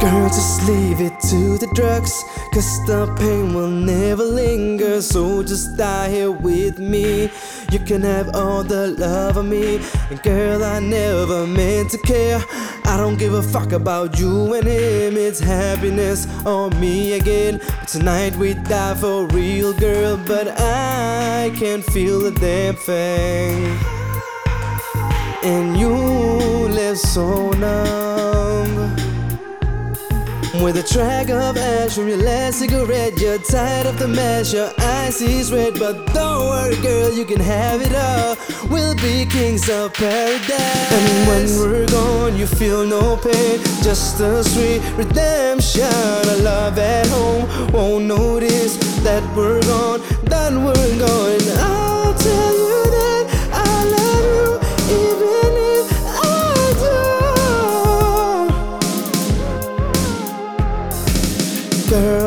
Girl, just leave it to the drugs. Cause the pain will never linger. So just die here with me. You can have all the love of me. And girl, I never meant to care. I don't give a fuck about you and him. It's happiness or me again. But tonight we die for real, girl. But I can't feel a damn thing. And you live so numb. With a track of ash from your last cigarette, you're tired of the mess. Your eyes is red, but don't worry, girl, you can have it all. We'll be kings of paradise. And when we're gone, you feel no pain, just a sweet redemption. A love at home won't notice that we're gone, that we're gone.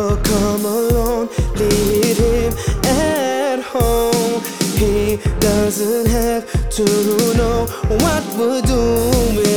Don't. Come along, leave him at home. He doesn't have to know what we're doing.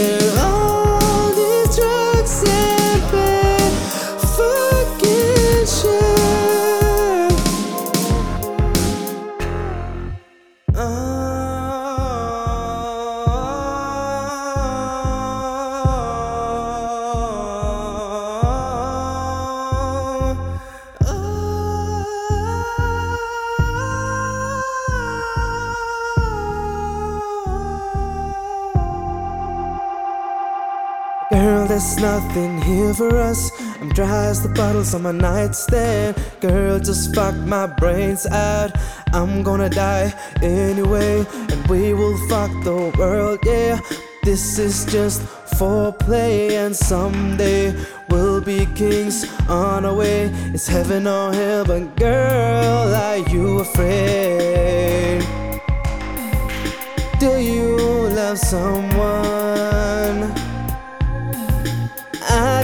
Girl, there's nothing here for us. I'm dry as the bottles on my nightstand. Girl, just fuck my brains out. I'm gonna die anyway, and we will fuck the world, yeah. This is just foreplay, and someday we'll be kings on our way. It's heaven or hell, but girl, are you afraid? Do you love someone?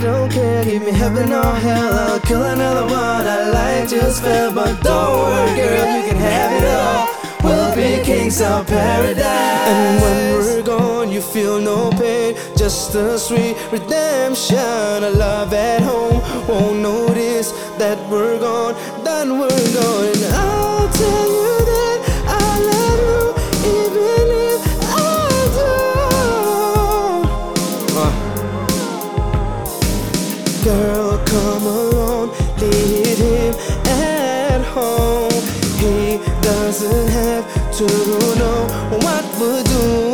Don't care, give me heaven or hell, I'll kill another one. I like just fell, but don't worry, girl, you can have it all. We'll be kings of paradise. And when we're gone, you feel no pain, just a sweet redemption. A love at home won't notice that we're gone, that we're at home. He doesn't have to know what we're doing.